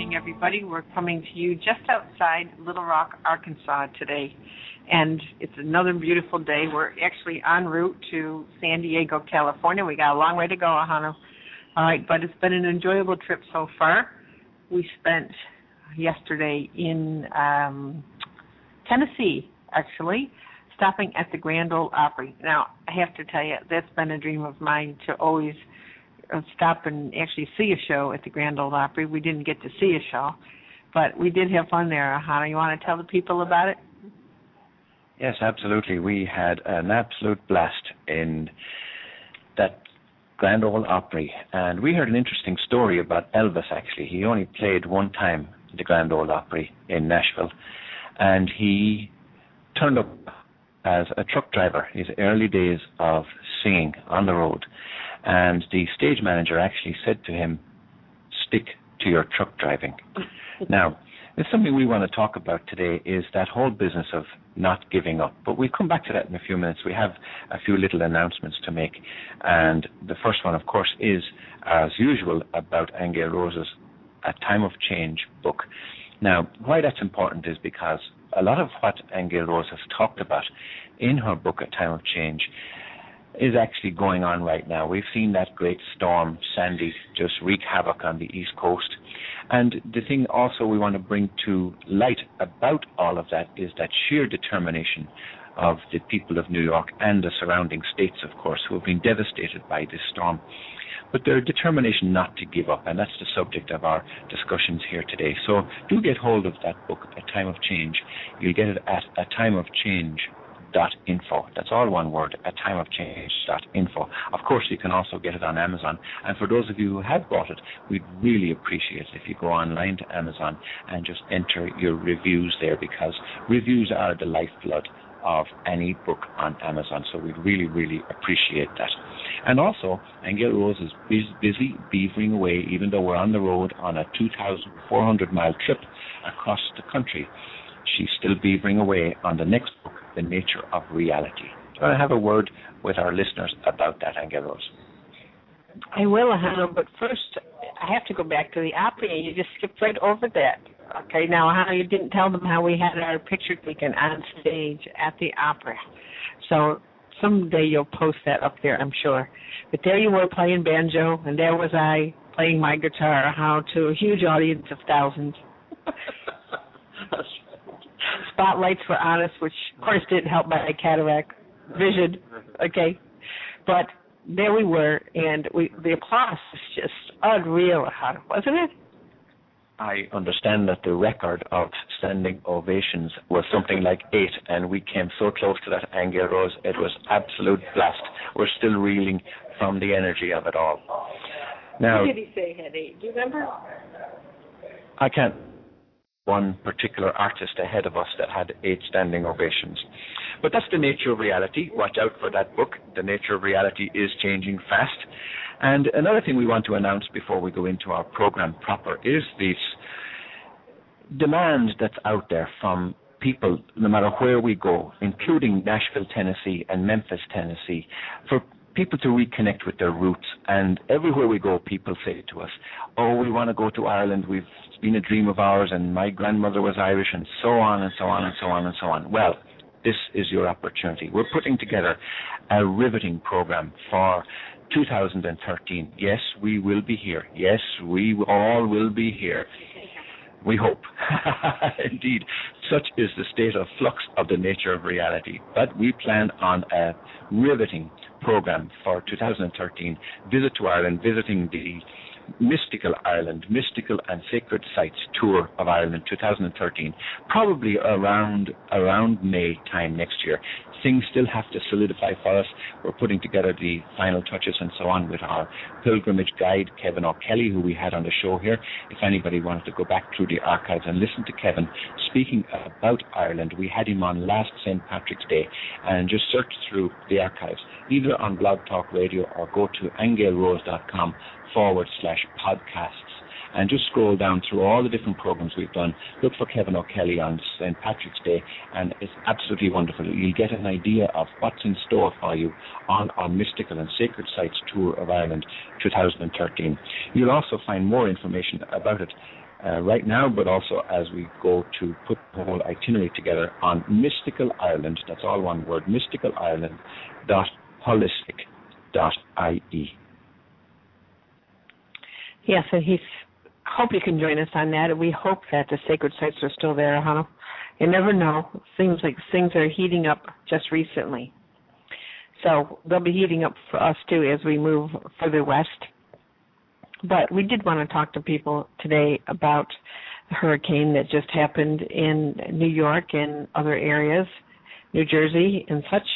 Morning, everybody. We're coming to you just outside Little Rock, Arkansas today. And it's another beautiful day. We're actually en route to San Diego, California. We got a long way to go, Ahanu. All right, but it's been an enjoyable trip so far. We spent yesterday in um, Tennessee, actually, stopping at the Grand Ole Opry. Now, I have to tell you, that's been a dream of mine to always Uh, stop and actually see a show at the Grand Ole Opry. We didn't get to see a show, but we did have fun there. Hannah, you want to tell the people about it? Yes, absolutely. We had an absolute blast in that Grand Ole Opry, and we heard an interesting story about Elvis. Actually, he only played one time at the Grand Ole Opry in Nashville, and he turned up as a truck driver. His early days of singing on the road, and the stage manager actually said to him, "Stick to your truck driving." now, it's something we want to talk about today is that whole business of not giving up. But we'll come back to that in a few minutes. We have a few little announcements to make. And the first one, of course, is, as usual, about Ann Gale Rose's A Time of Change book. Now, why that's important is because a lot of what Ann Gale Rose has talked about in her book, A Time of Change, is actually going on right now. We've seen that great storm, Sandy, just wreak havoc on the East Coast. And the thing also we want to bring to light about all of that is that sheer determination of the people of New York and the surrounding states, of course, who have been devastated by this storm. But their determination not to give up, and that's the subject of our discussions here today. So do get hold of that book, A Time of Change. You'll get it at a time of change info. That's all one word, at timeofchange.info. Of change. dot info. Of course, you can also get it on Amazon. And for those of you who have bought it, we'd really appreciate it if you go online to Amazon and just enter your reviews there because reviews are the lifeblood of any book on Amazon. So we'd really, really appreciate that. And also, Ann Gale Rose is busy beavering away, even though we're on the road on a 2,400 mile trip across the country. She's still beavering away on the next book, The Nature of Reality. Do you want to have a word with our listeners about that, Ann Gale I will, Hannah, but first I have to go back to the Opry. You just skipped right over that. Okay, now how you didn't tell them how we had our picture taken on stage at the Opry. So someday you'll post that up there, I'm sure. But there you were playing banjo, and there was I playing my guitar, how to a huge audience of thousands. Spotlights were on us, which of course didn't help my cataract vision. Okay, but there we were, and we the applause was just unreal, wasn't it? I understand that the record of standing ovations was something like eight, and we came so close to that Ann Gale Rose. It was absolute blast. We're still reeling from the energy of it all. Now, Who did he say had eight? Do you remember? I can't one particular artist ahead of us that had eight standing ovations. But that's the nature of reality. Watch out for that book. The nature of reality is changing fast. And another thing we want to announce before we go into our program proper is this demand that's out there from people, no matter where we go, including Nashville, Tennessee, and Memphis, Tennessee, for people to reconnect with their roots. And everywhere we go, people say to us, "Oh, we want to go to Ireland. We've it's been a dream of ours, and my grandmother was Irish, and so on and so on and so on and so on." Well, this is your opportunity. We're putting together a riveting program for 2013. Yes, we will be here. Yes, we all will be here. We hope. Indeed, such is the state of flux of the nature of reality. But we plan on a riveting program for 2013. Visit to Ireland, visiting the Mystical Ireland, Mystical and Sacred Sites Tour of Ireland 2013, probably around around May time next year. Things still have to solidify for us. We're putting together the final touches and so on with our pilgrimage guide, Kevin O'Kelly, who we had on the show here. If anybody wanted to go back through the archives and listen to Kevin speaking about Ireland, we had him on last St. Patrick's Day and just search through the archives, either on Blog Talk Radio or go to angailrose.com forward slash podcasts and just scroll down through all the different programs we've done. Look for Kevin O'Kelly on St. Patrick's Day, and it's absolutely wonderful. You'll get an idea of what's in store for you on our Mystical and Sacred Sites Tour of Ireland 2013. You'll also find more information about it uh, right now, but also as we go to put the whole itinerary together on Mystical Ireland. That's all one word, mysticalireland.holistic.ie. Yes, and he's hope you can join us on that. We hope that the sacred sites are still there, huh? You never know. Seems like things are heating up just recently. So they'll be heating up for us too as we move further west. But we did want to talk to people today about the hurricane that just happened in New York and other areas, New Jersey and such,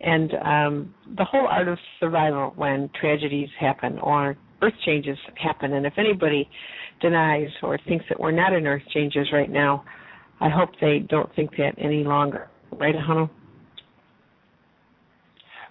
and um, the whole art of survival when tragedies happen or earth changes happen. And if anybody denies or thinks that we're not in earth changes right now, I hope they don't think that any longer. Right, Hano?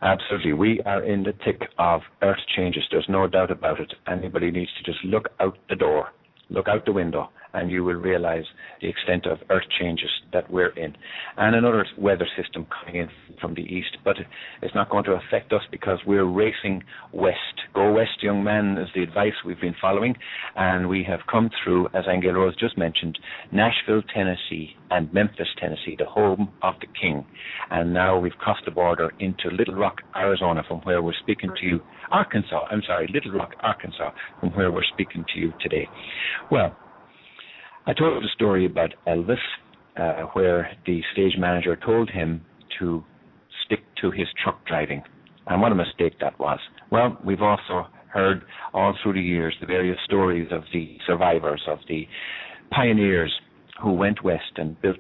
Absolutely. We are in the thick of earth changes. There's no doubt about it. Anybody needs to just look out the door, look out the window, and you will realize the extent of earth changes that we're in. And another weather system coming in from the east, but it's not going to affect us because we're racing west. Go west, young man, is the advice we've been following. And we have come through, as Ann Gale Rose just mentioned, Nashville, Tennessee, and Memphis, Tennessee, the home of the king. And now we've crossed the border into Little Rock, Arizona, from where we're speaking to you. Arkansas, I'm sorry, Little Rock, Arkansas, from where we're speaking to you today. Well, I told a story about Elvis, uh, where the stage manager told him to stick to his truck driving. And what a mistake that was. Well, we've also heard all through the years the various stories of the survivors, of the pioneers who went west and built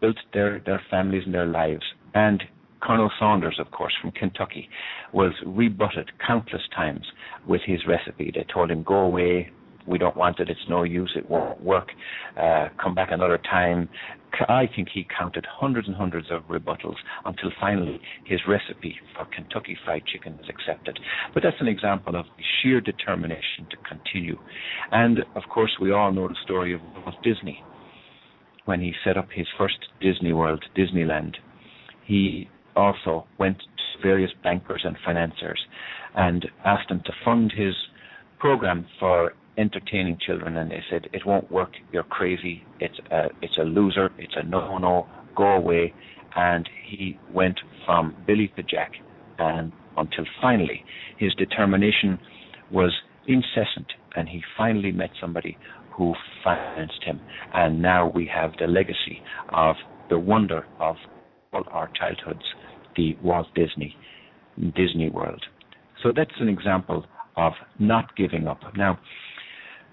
built their, their families and their lives. And Colonel Sanders, of course, from Kentucky, was rebutted countless times with his recipe. They told him, go away, we don't want it, it's no use, it won't work, uh, come back another time. I think he counted hundreds and hundreds of rebuttals until finally his recipe for Kentucky Fried Chicken was accepted. But that's an example of sheer determination to continue. And of course, we all know the story of Walt Disney. When he set up his first Disney World, Disneyland, he also went to various bankers and financiers and asked them to fund his program for entertaining children, and they said it won't work. You're crazy. It's a it's a loser. It's a no no. Go away. And he went from Billy to Jack, and until finally his determination was incessant, and he finally met somebody who financed him, and now we have the legacy of the wonder of all our childhoods, the Walt Disney Disney World. So that's an example of not giving up. Now,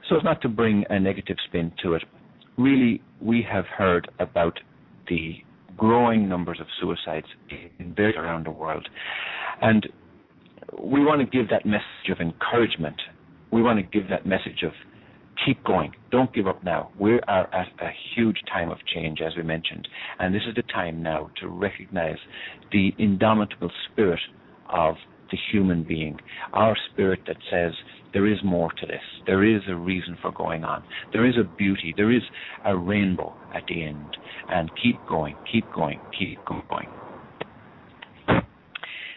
so as not to bring a negative spin to it, really we have heard about the growing numbers of suicides in various around the world. And we want to give that message of encouragement. We want to give that message of keep going. Don't give up now. We are at a huge time of change, as we mentioned. And this is the time now to recognize the indomitable spirit of the human being, our spirit that says, there is more to this. There is a reason for going on. There is a beauty. There is a rainbow at the end. And keep going, keep going, keep going.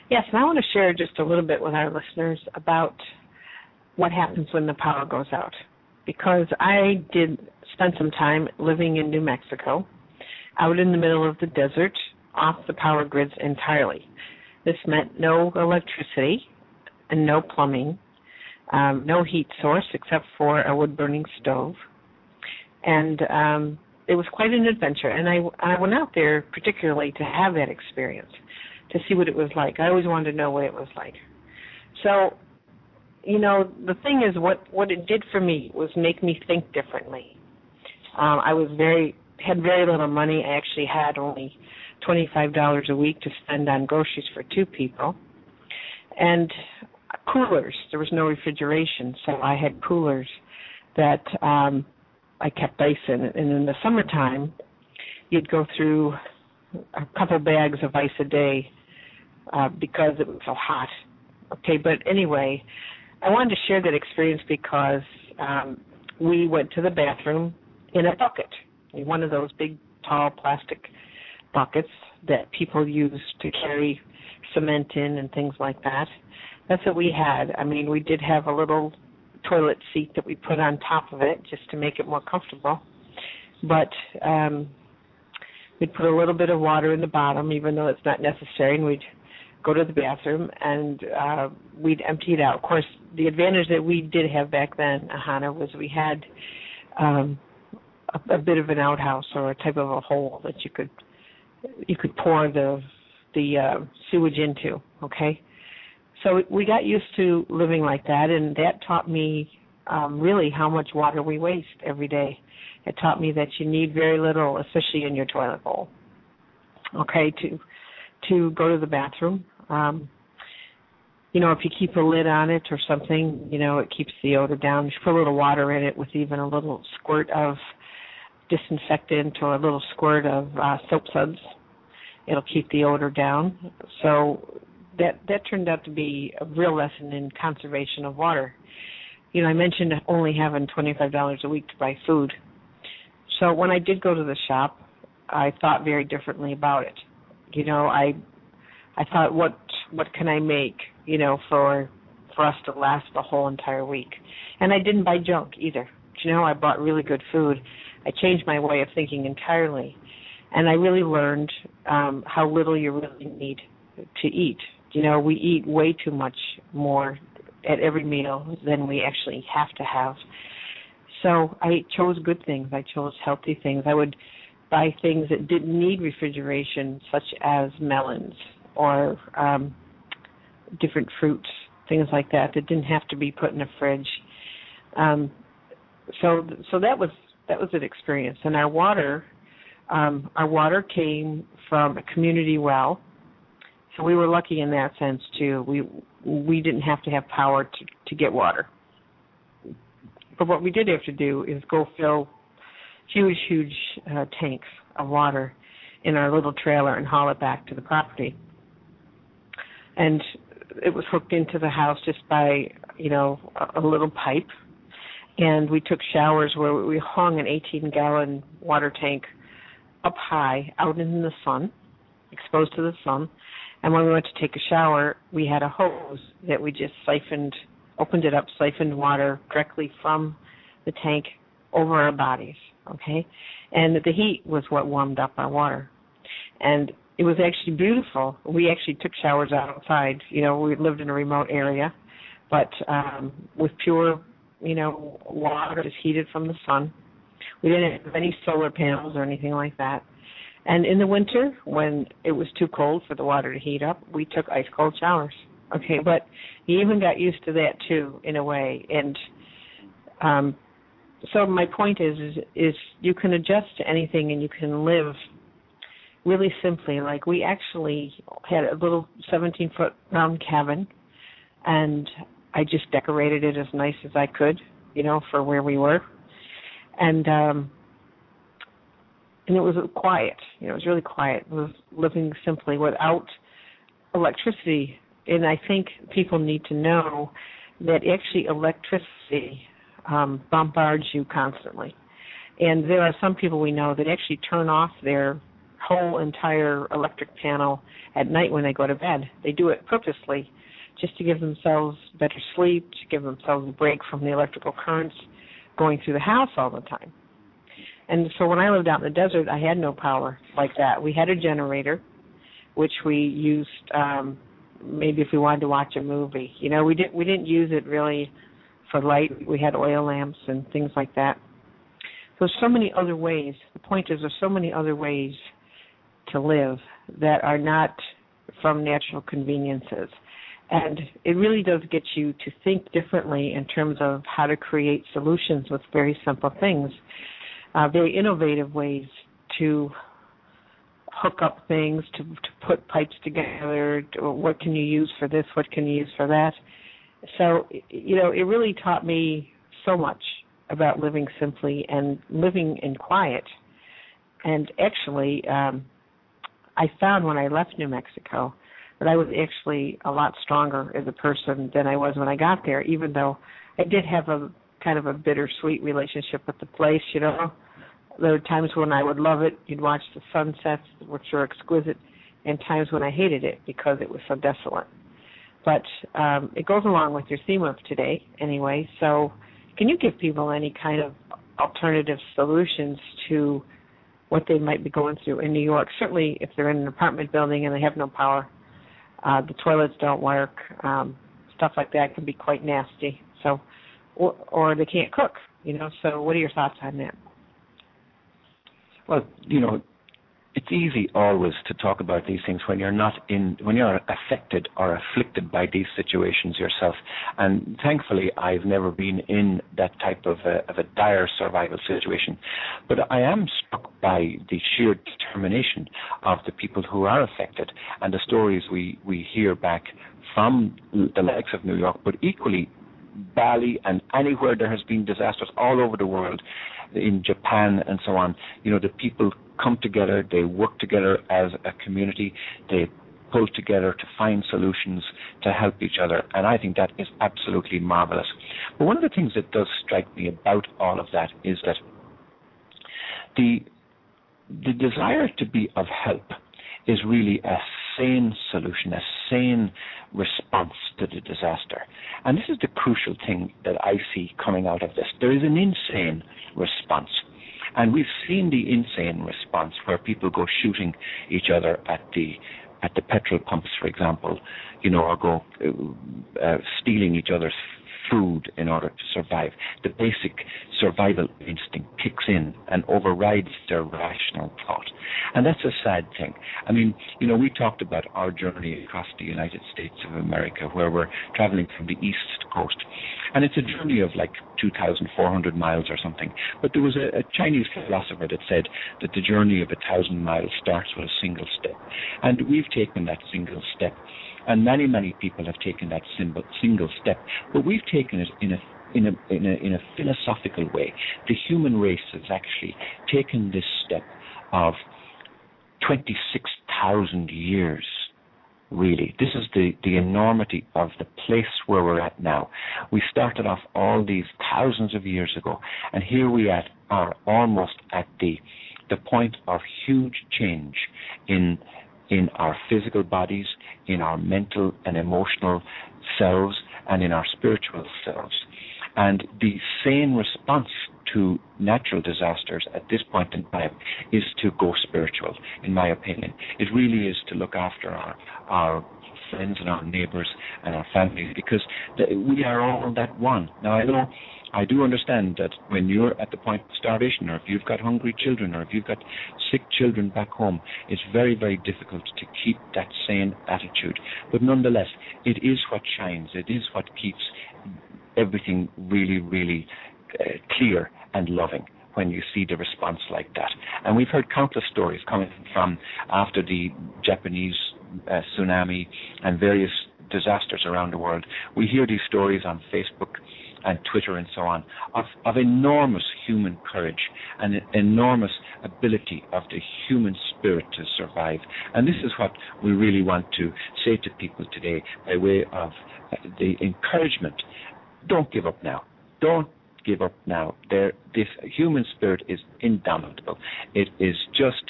Yes, and I want to share just a little bit with our listeners about what happens when the power goes out. Because I did spend some time living in New Mexico, out in the middle of the desert, off the power grids entirely. This meant no electricity and no plumbing, um, no heat source except for a wood burning stove, and um, it was quite an adventure. And I I went out there particularly to have that experience, to see what it was like. I always wanted to know what it was like. So you know, the thing is, what what it did for me was make me think differently. Um, I was very had very little money. I actually had only twenty five dollars a week to spend on groceries for two people, and coolers. There was no refrigeration, so I had coolers that um, I kept ice in. And in the summertime, you'd go through a couple bags of ice a day uh, because it was so hot. Okay, but anyway, I wanted to share that experience because um, we went to the bathroom in a bucket, one of those big, tall plastic buckets that people use to carry cement in and things like that. That's what we had. I mean, we did have a little toilet seat that we put on top of it just to make it more comfortable. But um we'd put a little bit of water in the bottom, even though it's not necessary, and we'd go to the bathroom and uh we'd empty it out. Of course, the advantage that we did have back then, Hannah, was we had um a, a bit of an outhouse or a type of a hole that you could you could pour the the uh sewage into, okay? So we got used to living like that and that taught me um really how much water we waste every day it taught me that you need very little, especially in your toilet bowl. Okay, to to go to the bathroom. Um, you know, if you keep a lid on it or something, you know, it keeps the odor down. You put a little water in it with even a little squirt of disinfectant or a little squirt of uh, soap suds. It'll keep the odor down. So that that turned out to be a real lesson in conservation of water. You know, I mentioned only having twenty five dollars a week to buy food. So when I did go to the shop, I thought very differently about it. You know, I I thought what what can I make, you know, for for us to last the whole entire week. And I didn't buy junk either. You know, I bought really good food. I changed my way of thinking entirely. And I really learned um how little you really need to eat. You know, we eat way too much more at every meal than we actually have to have so I chose good things. I chose healthy things. I would buy things that didn't need refrigeration, such as melons or um, different fruits, things like that that didn't have to be put in a fridge. Um, so so that was that was an experience. And our water, um, our water came from a community well. So we were lucky in that sense too. We we didn't have to have power to to get water. But what we did have to do is go fill huge, huge uh, tanks of water in our little trailer and haul it back to the property. And it was hooked into the house just by, you know, a, a little pipe. And we took showers where we hung an 18 gallon water tank up high out in the sun, exposed to the sun. And when we went to take a shower, we had a hose that we just siphoned opened it up, siphoned water directly from the tank over our bodies, okay? And the heat was what warmed up our water. And it was actually beautiful. We actually took showers outside. You know, we lived in a remote area, but um with pure, you know, water just heated from the sun. We didn't have any solar panels or anything like that. And in the winter, when it was too cold for the water to heat up, we took ice cold showers. Okay, but you even got used to that too, in a way. And um, so my point is, is, is you can adjust to anything, and you can live really simply. Like we actually had a little 17 foot round cabin, and I just decorated it as nice as I could, you know, for where we were, and um, and it was quiet. You know, it was really quiet. It was living simply without electricity and I think people need to know that actually electricity um, bombards you constantly. And there are some people we know that actually turn off their whole entire electric panel at night when they go to bed. They do it purposely just to give themselves better sleep, to give themselves a break from the electrical currents going through the house all the time. And so when I lived out in the desert, I had no power like that. We had a generator, which we used um, maybe if we wanted to watch a movie. You know, we didn't we didn't use it really for light. We had oil lamps and things like that. So so many other ways. The point is, there's so many other ways to live that are not from natural conveniences. And it really does get you to think differently in terms of how to create solutions with very simple things, uh, very innovative ways to hook up things, to, to put pipes together. To, what can you use for this? What can you use for that? So, you know, it really taught me so much about living simply and living in quiet. And actually, um, I found when I left New Mexico that I was actually a lot stronger as a person than I was when I got there, even though I did have a kind of a bittersweet relationship with the place, you know. There were times when I would love it, you'd watch the sunsets, which are exquisite, and times when I hated it because it was so desolate. But um, it goes along with your theme of today, anyway. So, can you give people any kind of alternative solutions to what they might be going through in New York? Certainly, if they're in an apartment building and they have no power, uh, the toilets don't work, um, stuff like that can be quite nasty. So, or, or they can't cook, you know. So, what are your thoughts on that? Well, you know, it's easy always to talk about these things when you're not in when you're affected or afflicted by these situations yourself. And thankfully I've never been in that type of a, of a dire survival situation. But I am struck by the sheer determination of the people who are affected and the stories we we hear back from the likes of New York. But equally Bali and anywhere there has been disasters all over the world in Japan and so on you know the people come together, they work together as a community, they pull together to find solutions to help each other. And I think that is absolutely marvelous. But one of the things that does strike me about all of that is that the the desire to be of help is really a sane solution, a sane response to the disaster. And this is the crucial thing that I see coming out of this. There is an insane response. And we've seen the insane response where people go shooting each other at the at the petrol pumps, for example, you know, or go uh, uh, stealing each other's food in order to survive. The basic survival instinct kicks in and overrides their rational thought. And that's a sad thing. I mean, you know, we talked about our journey across the United States of America where we're traveling from the east coast. And it's a journey of like 2,400 miles or something. But there was a, a Chinese philosopher that said that the journey of a thousand miles starts with a single step. And we've taken that single step and many, many people have taken that single step, but we've taken it in a in a, in a in a philosophical way. The human race has actually taken this step of 26,000 years. Really, this is the, the enormity of the place where we're at now. We started off all these thousands of years ago, and here we at, are almost at the the point of huge change in in our physical bodies, in our mental and emotional selves, and in our spiritual selves. And the sane response to natural disasters at this point in time is to go spiritual, in my opinion. It really is to look after our, our friends and our neighbors and our families because we are all that one. Now, I know I do understand that when you're at the point of starvation, or if you've got hungry children, or if you've got sick children back home, it's very, very difficult to keep that same attitude. But nonetheless, it is what shines. It is what keeps everything really, really uh, clear and loving when you see the response like that. And we've heard countless stories coming from after the Japanese uh, tsunami and various disasters around the world. We hear these stories on Facebook and Twitter and so on of, of enormous human courage and enormous ability of the human spirit to survive. And this is what we really want to say to people today by way of uh, the encouragement. Don't give up now. Don't give up now. There, this human spirit is indomitable. It is just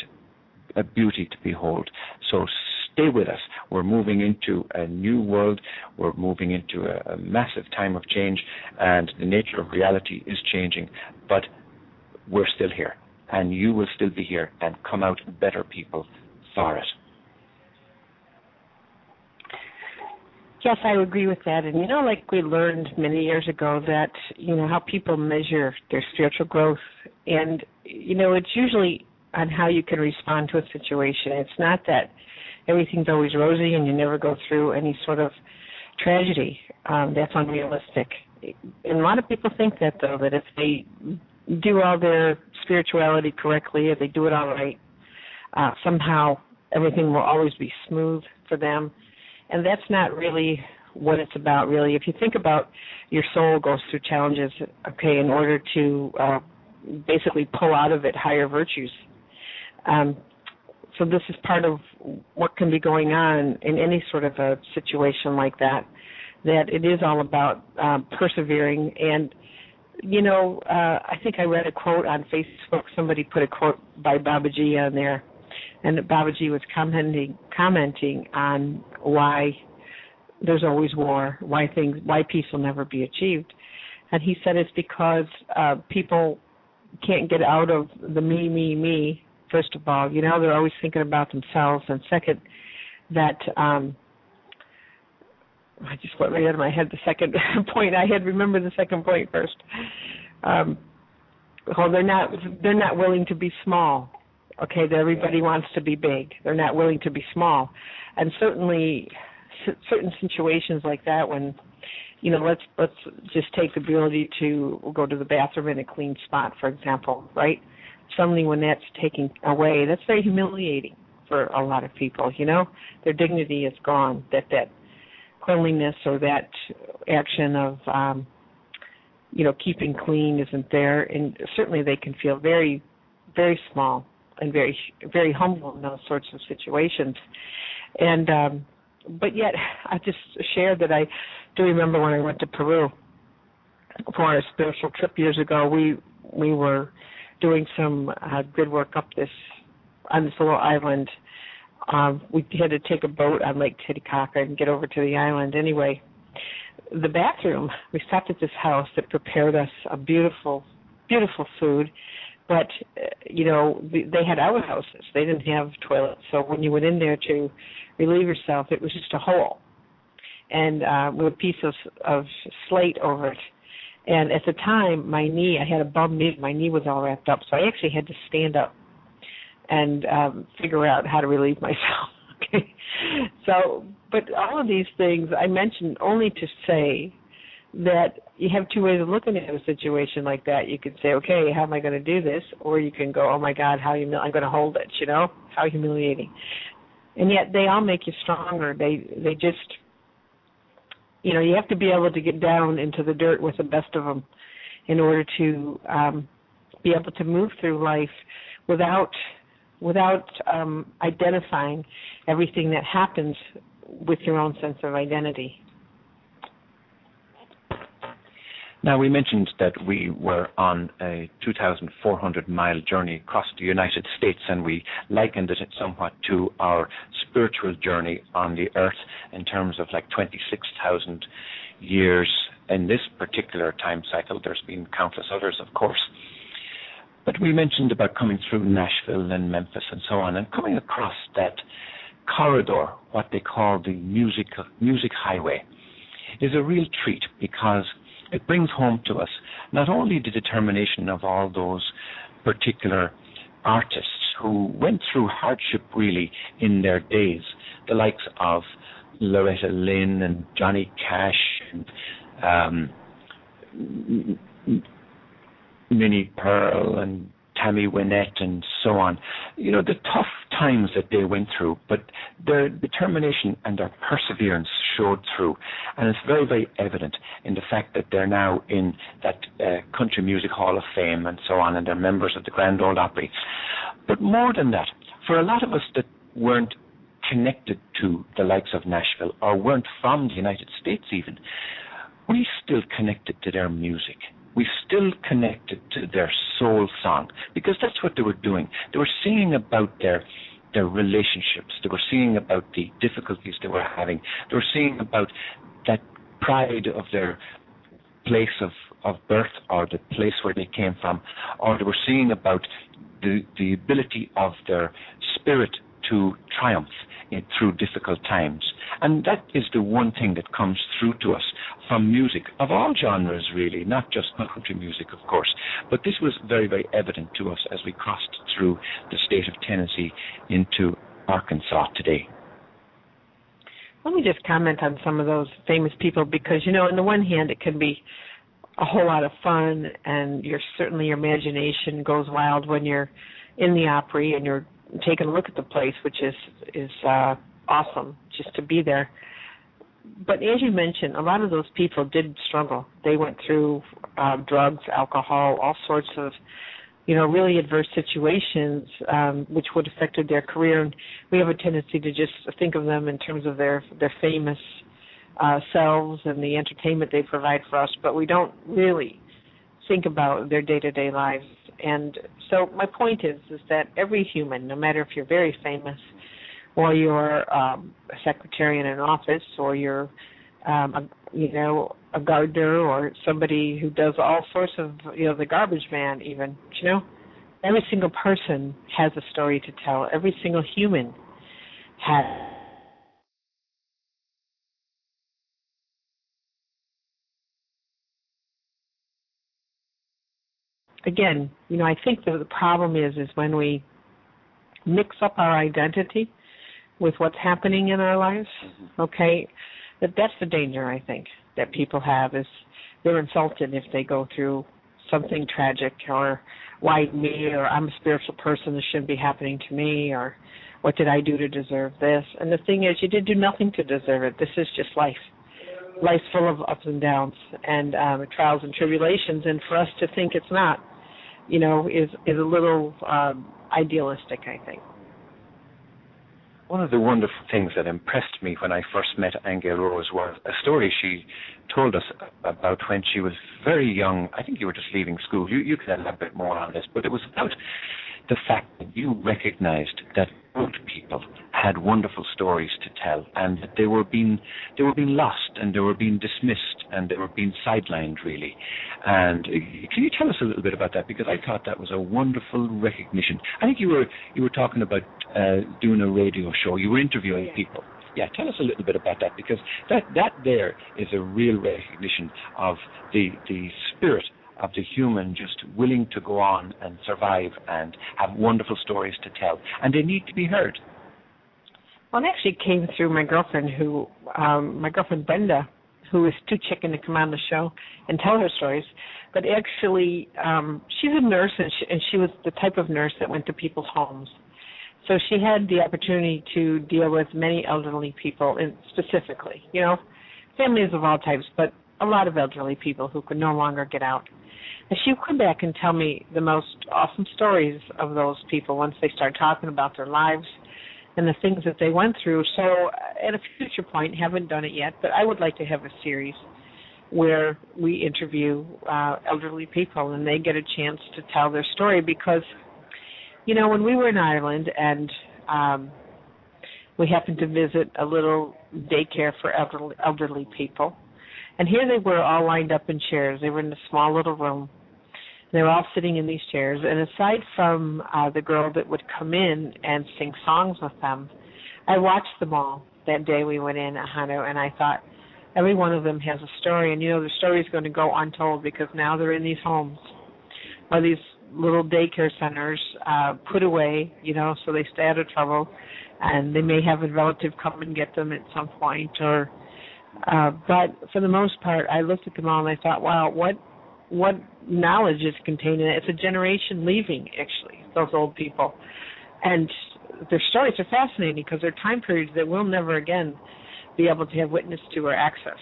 a beauty to behold. So stay with us. We're moving into a new world. We're moving into a, a massive time of change, and the nature of reality is changing. But we're still here, and you will still be here and come out better people for it. Yes, I agree with that. And you know, like we learned many years ago that, you know, how people measure their spiritual growth and you know, it's usually on how you can respond to a situation. It's not that everything's always rosy and you never go through any sort of tragedy. Um, that's unrealistic. And a lot of people think that though that if they do all their spirituality correctly, if they do it all right, uh, somehow everything will always be smooth for them. And that's not really what it's about, really. If you think about your soul goes through challenges, okay, in order to uh, basically pull out of it higher virtues. Um, so this is part of what can be going on in any sort of a situation like that. That it is all about um, persevering and you know, uh, I think I read a quote on Facebook. Somebody put a quote by Babaji on there, and Babaji was commenting commenting on why there's always war, why things, why peace will never be achieved, and he said it's because uh, people can't get out of the me, me, me. First of all, you know, they're always thinking about themselves, and second, that um, I just went right out of my head the second point. I had remembered the second point first. Um, well, they're not they're not willing to be small. Okay, everybody wants to be big. They're not willing to be small, and certainly certain situations like that when you know let's let's just take the ability to go to the bathroom in a clean spot for example right suddenly when that's taken away that's very humiliating for a lot of people you know their dignity is gone that that cleanliness or that action of um, you know keeping clean isn't there, and certainly they can feel very very small and very very humble in those sorts of situations. And um, but yet I just shared that I do remember when I went to Peru for a spiritual trip years ago. We we were doing some uh, good work up this on this little island um, we had to take a boat on Lake Titicaca and get over to the island. Anyway, the bathroom, we stopped at this house that prepared us a beautiful, beautiful food, but uh, you know they had outhouses. They didn't have toilets, so when you went in there to relieve yourself, it was just a hole, and uh, with a piece of of slate over it. And at the time, my knee, I had a bum knee. My knee was all wrapped up, so I actually had to stand up and um, figure out how to relieve myself. okay, so but all of these things I mentioned only to say that you have two ways of looking at a situation like that. You could say, okay, how am I going to do this? Or you can go, oh my God, how humil- I'm going to hold it. You know, how humiliating. And yet they all make you stronger. They they just, you know, you have to be able to get down into the dirt with the best of them in order to um, be able to move through life without without um, identifying everything that happens with your own sense of identity. Now, we mentioned that we were on a 2,400 mile journey across the United States, and we likened it somewhat to our spiritual journey on the earth in terms of like 26,000 years in this particular time cycle. There's been countless others, of course. But we mentioned about coming through Nashville and Memphis and so on, and coming across that corridor, what they call the music music highway, is a real treat because it brings home to us not only the determination of all those particular artists who went through hardship really in their days, the likes of Loretta Lynn and Johnny Cash and um, Minnie Pearl and Tammy Wynette and so on. You know, the tough times that they went through, but their determination and their perseverance showed through. And it's very, very evident in the fact that they're now in that uh, Country Music Hall of Fame and so on, and they're members of the Grand Ole Opry. But more than that, for a lot of us that weren't connected to the likes of Nashville or weren't from the United States even, we still connected to their music we still connected to their soul song because that's what they were doing. They were singing about their their relationships. They were singing about the difficulties they were having. They were singing about that pride of their place of, of birth or the place where they came from, or they were singing about the, the ability of their spirit to triumph in, through difficult times. And that is the one thing that comes through to us from music of all genres, really, not just country music, of course. But this was very, very evident to us as we crossed through the state of Tennessee into Arkansas today. let me just comment on some of those famous people because you know, on the one hand, it can be a whole lot of fun, and you're certainly your imagination goes wild when you're in the Opry and you're taking a look at the place, which is is uh, awesome just to be there. But as you mentioned, a lot of those people did struggle. They went through uh, drugs, alcohol, all sorts of you know, really adverse situations, um, which would affected their career. And we have a tendency to just think of them in terms of their their famous uh, selves and the entertainment they provide for us, but we don't really think about their day to day lives. And so my point is is that every human, no matter if you're very famous or you're um, a secretary in an office or you're um, a, you know, a gardener or somebody who does all sorts of, you know, the garbage man even, you know? Every single person has a story to tell. Every single human has again, you know, I think the, the problem is is when we mix up our identity with what's happening in our lives. Mm-hmm. Okay, that that's the danger I think that people have is they're insulted if they go through something tragic or why me or I'm a spiritual person this shouldn't be happening to me or what did I do to deserve this and the thing is you did do nothing to deserve it this is just life life's full of ups and downs and um trials and tribulations and for us to think it's not you know is is a little um idealistic I think one of the wonderful things that impressed me when I first met Ann Gale Rose was a story she told us about when she was very young. I think you were just leaving school. You you can elaborate more on this, but it was about the fact that you recognized that old people had wonderful stories to tell and that they were being they were being lost and they were being dismissed and they were being sidelined really. And uh, can you tell us a little bit about that? Because I thought that was a wonderful recognition. I think you were you were talking about uh, doing a radio show. You were interviewing people. Yeah, tell us a little bit about that because that that there is a real recognition of the the spirit of the human just willing to go on and survive and have wonderful stories to tell, and they need to be heard. Well, it actually came through my girlfriend, who um, my girlfriend Brenda, who is too chicken to come on the show and tell her stories. But actually, um, she's a nurse, and she, and she was the type of nurse that went to people's homes. So she had the opportunity to deal with many elderly people, and specifically, you know, families of all types, but a lot of elderly people who could no longer get out. And she would come back and tell me the most awesome stories of those people once they start talking about their lives and the things that they went through. So at a future point, haven't done it yet, but I would like to have a series where we interview uh, elderly people and they get a chance to tell their story because, you know, when we were in Ireland and um, we happened to visit a little daycare for elderly, elderly people and here they were all lined up in chairs. They were in a small little room. They were all sitting in these chairs. And aside from uh, the girl that would come in and sing songs with them, I watched them all that day we went in at Hano, and I thought, every one of them has a story. And, you know, the story is going to go untold because now they're in these homes or these little daycare centers uh, put away, you know, so they stay out of trouble. And they may have a relative come and get them at some point or – uh, but for the most part, I looked at them all and I thought, wow, what what knowledge is contained in it? It's a generation leaving, actually, those old people, and their stories are fascinating because they're time periods that we'll never again be able to have witness to or access.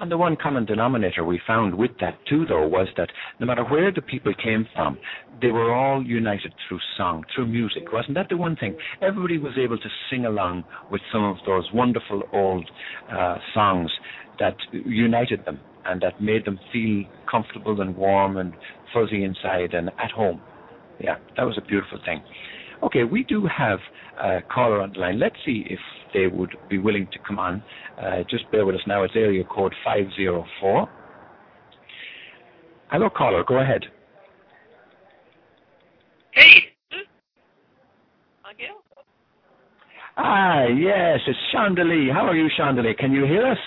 And the one common denominator we found with that too, though, was that no matter where the people came from, they were all united through song, through music. Wasn't that the one thing? Everybody was able to sing along with some of those wonderful old uh, songs that united them and that made them feel comfortable and warm and fuzzy inside and at home. Yeah, that was a beautiful thing. Okay, we do have a caller on the line. Let's see if they would be willing to come on. Uh, just bear with us now. It's area code 504. Hello, caller. Go ahead. Hey. Again? Ah, yes, it's Chandelier. How are you, Chandelier? Can you hear us?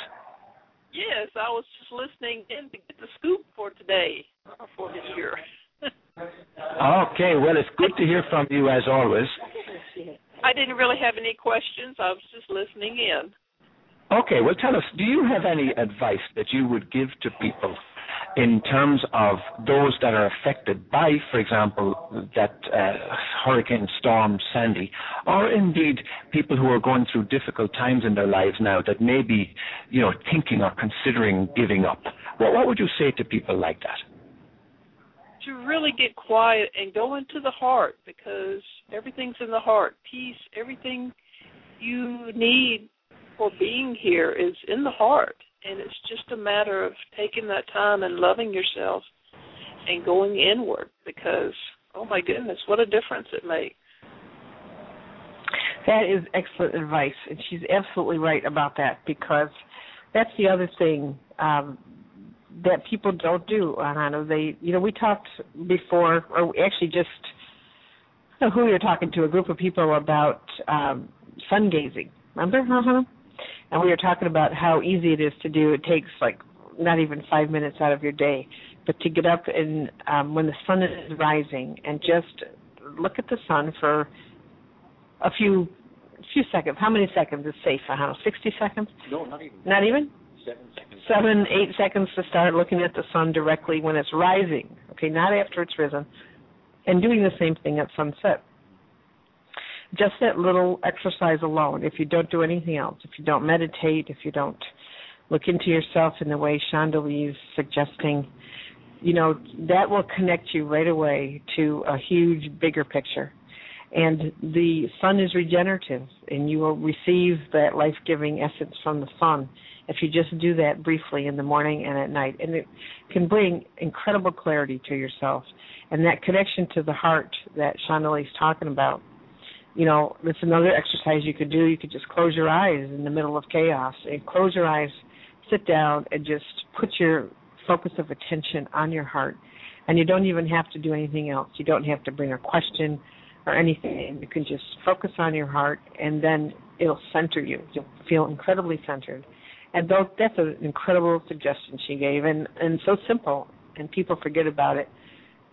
Yes, I was just listening in to get the scoop for today, uh, for this year. okay, well, it's good to hear from you as always. I didn't really have any questions. I was just listening in. Okay, well, tell us, do you have any advice that you would give to people in terms of those that are affected by, for example, that uh, hurricane storm Sandy, or indeed people who are going through difficult times in their lives now that may be, you know, thinking or considering giving up? What, what would you say to people like that? To really get quiet and go into the heart because everything's in the heart. Peace, everything you need for being here is in the heart and it's just a matter of taking that time and loving yourself and going inward because oh my goodness what a difference it makes. That is excellent advice and she's absolutely right about that because that's the other thing um that people don't do Anna. they you know we talked before or actually just know who you're talking to a group of people about um sun gazing. Remember? Uh-huh and we were talking about how easy it is to do. It takes like not even five minutes out of your day, but to get up and um, when the sun is rising and just look at the sun for a few few seconds. How many seconds is safe? I don't know, sixty seconds? No, not even. Not even. Seven seconds. Seven, eight seconds to start looking at the sun directly when it's rising. Okay, not after it's risen, and doing the same thing at sunset just that little exercise alone, if you don't do anything else, if you don't meditate, if you don't look into yourself in the way Chandelier is suggesting, you know, that will connect you right away to a huge, bigger picture. And the sun is regenerative, and you will receive that life giving essence from the sun if you just do that briefly in the morning and at night. And it can bring incredible clarity to yourself. And that connection to the heart that Chandelier is talking about you know, it's another exercise you could do. You could just close your eyes in the middle of chaos and close your eyes, sit down, and just put your focus of attention on your heart. And you don't even have to do anything else. You don't have to bring a question or anything. You can just focus on your heart, and then it'll center you. You'll feel incredibly centered. And that's an incredible suggestion she gave, and and so simple, and people forget about it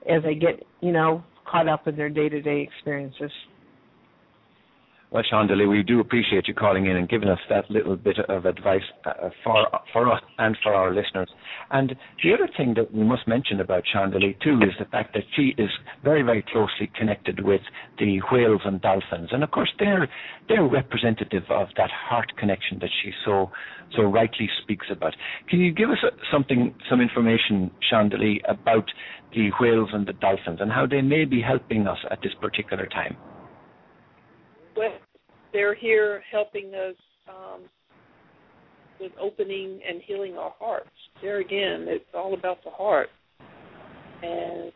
as they get you know caught up in their day to day experiences. Well, Chandelier, we do appreciate you calling in and giving us that little bit of advice uh, for for us and for our listeners. And the other thing that we must mention about Chandelier too is the fact that she is very, very closely connected with the whales and dolphins, and of course they're they're representative of that heart connection that she so so rightly speaks about. Can you give us uh, something, some information, Chandelier, about the whales and the dolphins and how they may be helping us at this particular time? well, they're here helping us um, with opening and healing our hearts. There again, it's all about the heart, and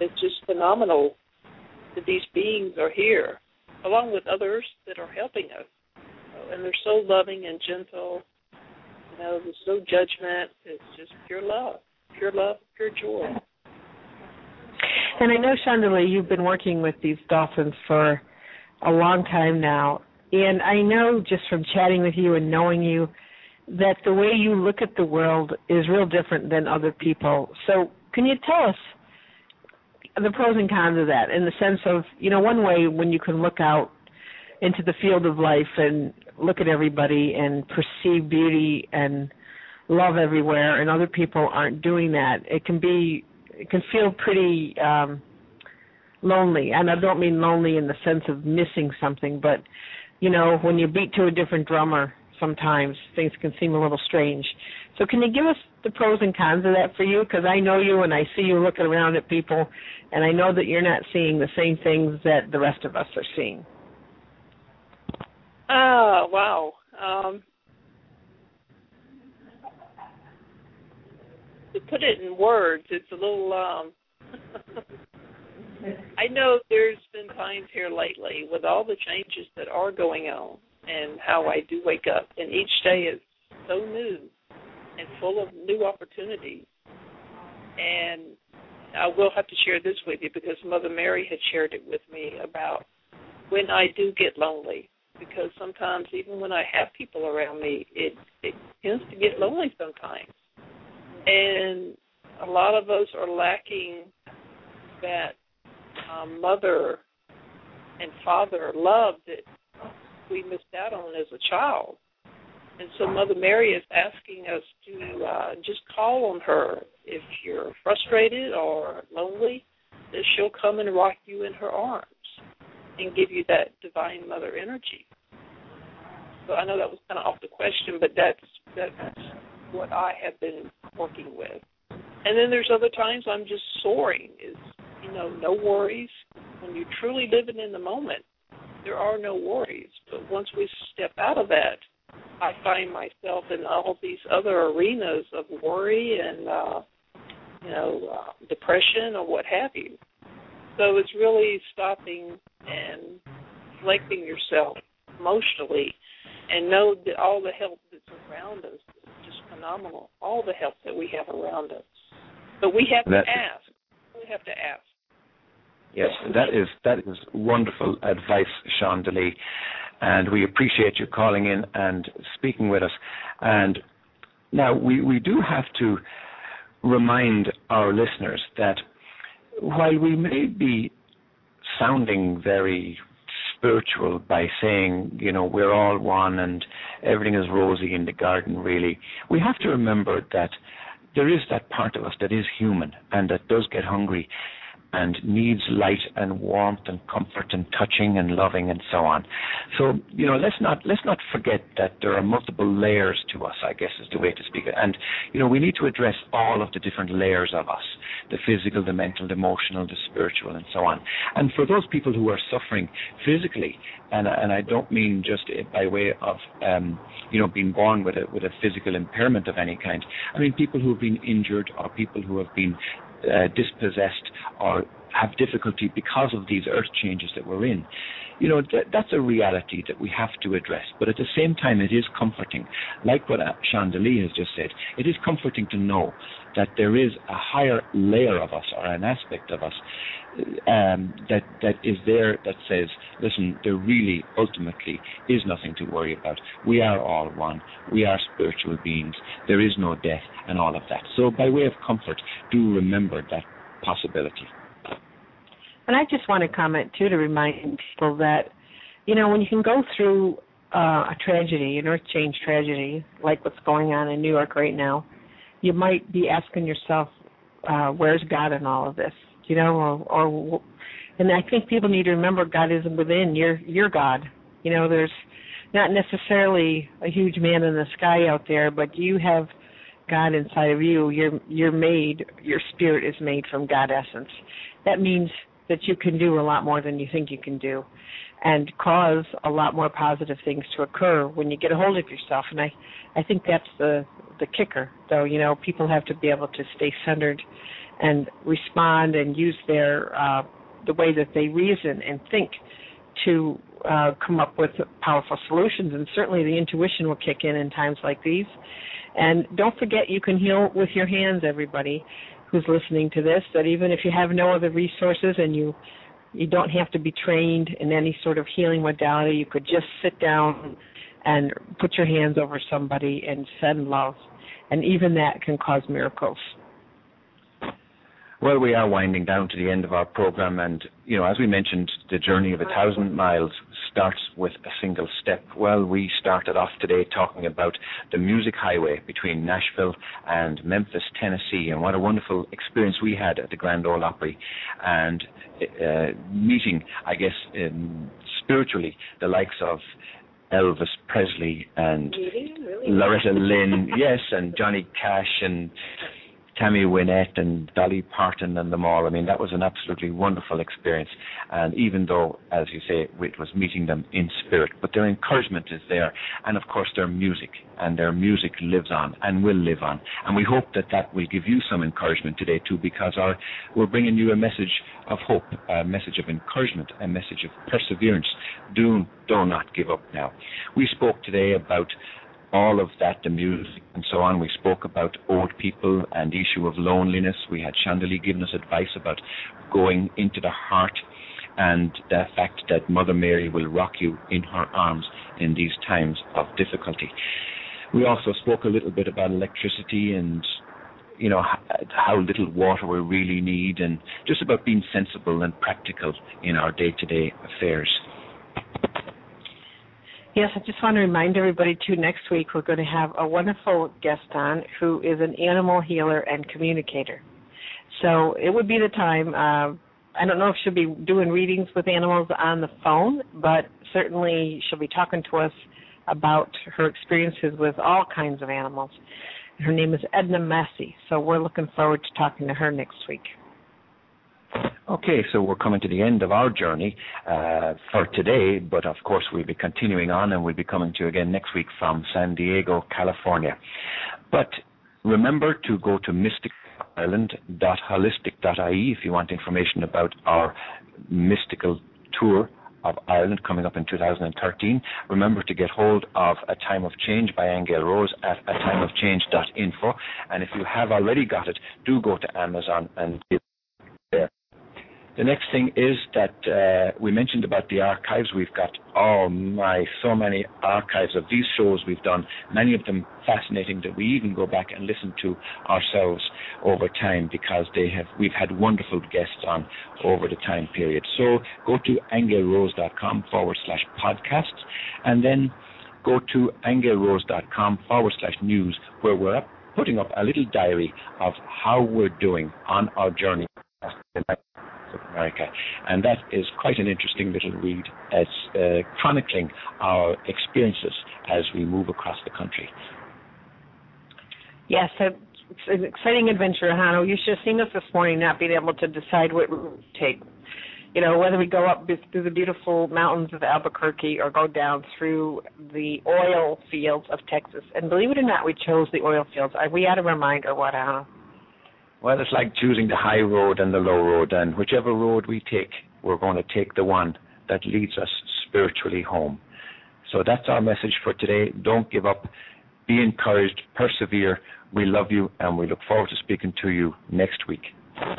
it's just phenomenal that these beings are here, along with others that are helping us. And they're so loving and gentle. You know, there's no judgment. It's just pure love, pure love, pure joy. And I know, Chandelier, you've been working with these dolphins for a long time now. And I know just from chatting with you and knowing you that the way you look at the world is real different than other people. So, can you tell us the pros and cons of that in the sense of, you know, one way when you can look out into the field of life and look at everybody and perceive beauty and love everywhere and other people aren't doing that, it can be it can feel pretty um lonely and i don't mean lonely in the sense of missing something but you know when you beat to a different drummer sometimes things can seem a little strange. So can you give us the pros and cons of that for you? Because i know you and i see you looking around at people and i know that you're not seeing the same things that the rest of us are seeing. Oh wow. Um to put it in words it's a little um I know there's been times here lately with all the changes that are going on and how I do wake up, and each day is so new and full of new opportunities. And I will have to share this with you because Mother Mary had shared it with me about when I do get lonely. Because sometimes, even when I have people around me, it it tends to get lonely sometimes. And a lot of us are lacking that um, mother and father love that we missed out on as a child. And so Mother Mary is asking us to uh, just call on her if you're frustrated or lonely, that she'll come and rock you in her arms and give you that divine mother energy. So I know that was kind of off the question, but that's that's what I have been working with. And then there's other times I'm just soaring. Is you know no worries. When you're truly living in the moment, there are no worries. But once we step out of that, I find myself in all these other arenas of worry and uh, you know uh, depression or what have you. So it's really stopping and collecting yourself emotionally and know that all the help that's around us is just phenomenal. All the help that we have around us. But we have to ask. We have to ask. Yes, that is that is wonderful advice, Sean DeLee, and we appreciate you calling in and speaking with us. And now we, we do have to remind our listeners that while we may be sounding very spiritual by saying, you know, we're all one and everything is rosy in the garden, really, we have to remember that there is that part of us that is human and that does get hungry and needs light and warmth and comfort and touching and loving and so on. So you know, let's not let's not forget that there are multiple layers to us. I guess is the way to speak it. And you know, we need to address all of the different layers of us: the physical, the mental, the emotional, the spiritual, and so on. And for those people who are suffering physically, and and I don't mean just by way of um, you know being born with a with a physical impairment of any kind. I mean people who have been injured or people who have been Uh, dispossessed or have difficulty because of these earth changes that we're in. You know, th- that's a reality that we have to address. But at the same time, it is comforting. Like what Sean DeLee has just said, it is comforting to know that there is a higher layer of us or an aspect of us um, that that is there that says, listen, there really ultimately is nothing to worry about. We are all one. We are spiritual beings. There is no death and all of that. So by way of comfort, do remember that possibility. And I just want to comment too to remind people that, you know, when you can go through uh, a tragedy, an earth change tragedy, like what's going on in New York right now, you might be asking yourself, uh, where's God in all of this? You know, or, or and I think people need to remember God is within. You're you're God. You know, there's not necessarily a huge man in the sky out there, but you have God inside of you. You're you're made. Your spirit is made from God essence. That means that you can do a lot more than you think you can do and cause a lot more positive things to occur when you get a hold of yourself. And i i think that's the the kicker though you know people have to be able to stay centered and respond and use their uh the way that they reason and think to uh come up with powerful solutions. And certainly the intuition will kick in in times like these. And don't forget you can heal with your hands everybody who's listening to this that even if you have no other resources and you you don't have to be trained in any sort of healing modality you could just sit down and put your hands over somebody and send love. And even that can cause miracles well, we are winding down to the end of our program, and you know, as we mentioned, the journey of a thousand miles starts with a single step. Well, we started off today talking about the music highway between Nashville and Memphis, Tennessee, and what a wonderful experience we had at the Grand Ole Opry, and uh, meeting, I guess, um, spiritually, the likes of Elvis Presley and really? Loretta Lynn, yes, and Johnny Cash and Tammy Wynette and Dolly Parton and them all. I mean, that was an absolutely wonderful experience. And even though, as you say, it was meeting them in spirit, but their encouragement is there. And of course, their music. And their music lives on and will live on. And we hope that that will give you some encouragement today, too, because our, we're bringing you a message of hope, a message of encouragement, a message of perseverance. Do, do not give up now. We spoke today about all of that, the music and so on. We spoke about old people and the issue of loneliness. We had DeLee giving us advice about going into the heart and the fact that Mother Mary will rock you in her arms in these times of difficulty. We also spoke a little bit about electricity and you know, how little water we really need, and just about being sensible and practical in our day-to-day affairs. Yes, I just want to remind everybody too. Next week we're going to have a wonderful guest on who is an animal healer and communicator. So it would be the time. Uh, I don't know if she'll be doing readings with animals on the phone, but certainly she'll be talking to us about her experiences with all kinds of animals. Her name is Edna Massey, so we're looking forward to talking to her next week. Okay, so we're coming to the end of our journey uh, for today, but of course we'll be continuing on and we'll be coming to you again next week from San Diego, California. But remember to go to mysticisland.holistic.ie if you want information about our mystical tour of Ireland coming up in 2013. Remember to get hold of A Time of Change by Angel Rose at a timeofchange.info. And if you have already got it, do go to Amazon and get it there. The next thing is that uh, we mentioned about the archives. We've got, oh my, so many archives of these shows we've done, many of them fascinating that we even go back and listen to ourselves over time because they have we've had wonderful guests on over the time period. So go to angelrose.com forward slash podcasts and then go to angelrose.com forward slash news where we're up, putting up a little diary of how we're doing on our journey America. And that is quite an interesting little read as uh, chronicling our experiences as we move across the country. Yes, it's an exciting adventure, Hano. You should have seen us this morning not being able to decide what route to take. You know, whether we go up through the beautiful mountains of Albuquerque or go down through the oil fields of Texas. And believe it or not, we chose the oil fields. Are we out of our mind or what, Hano? Well, it's like choosing the high road and the low road, and whichever road we take, we're going to take the one that leads us spiritually home. So that's our message for today. Don't give up. Be encouraged. Persevere. We love you, and we look forward to speaking to you next week.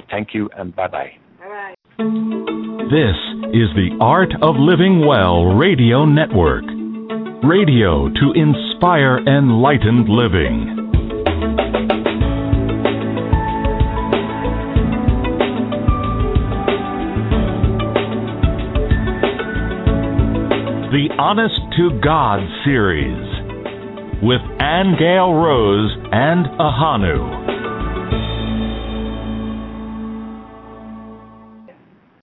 Thank you, and bye bye. Bye This is the Art of Living Well Radio Network. Radio to inspire enlightened living. The Honest to God series with Ann Gale Rose and Ahanu.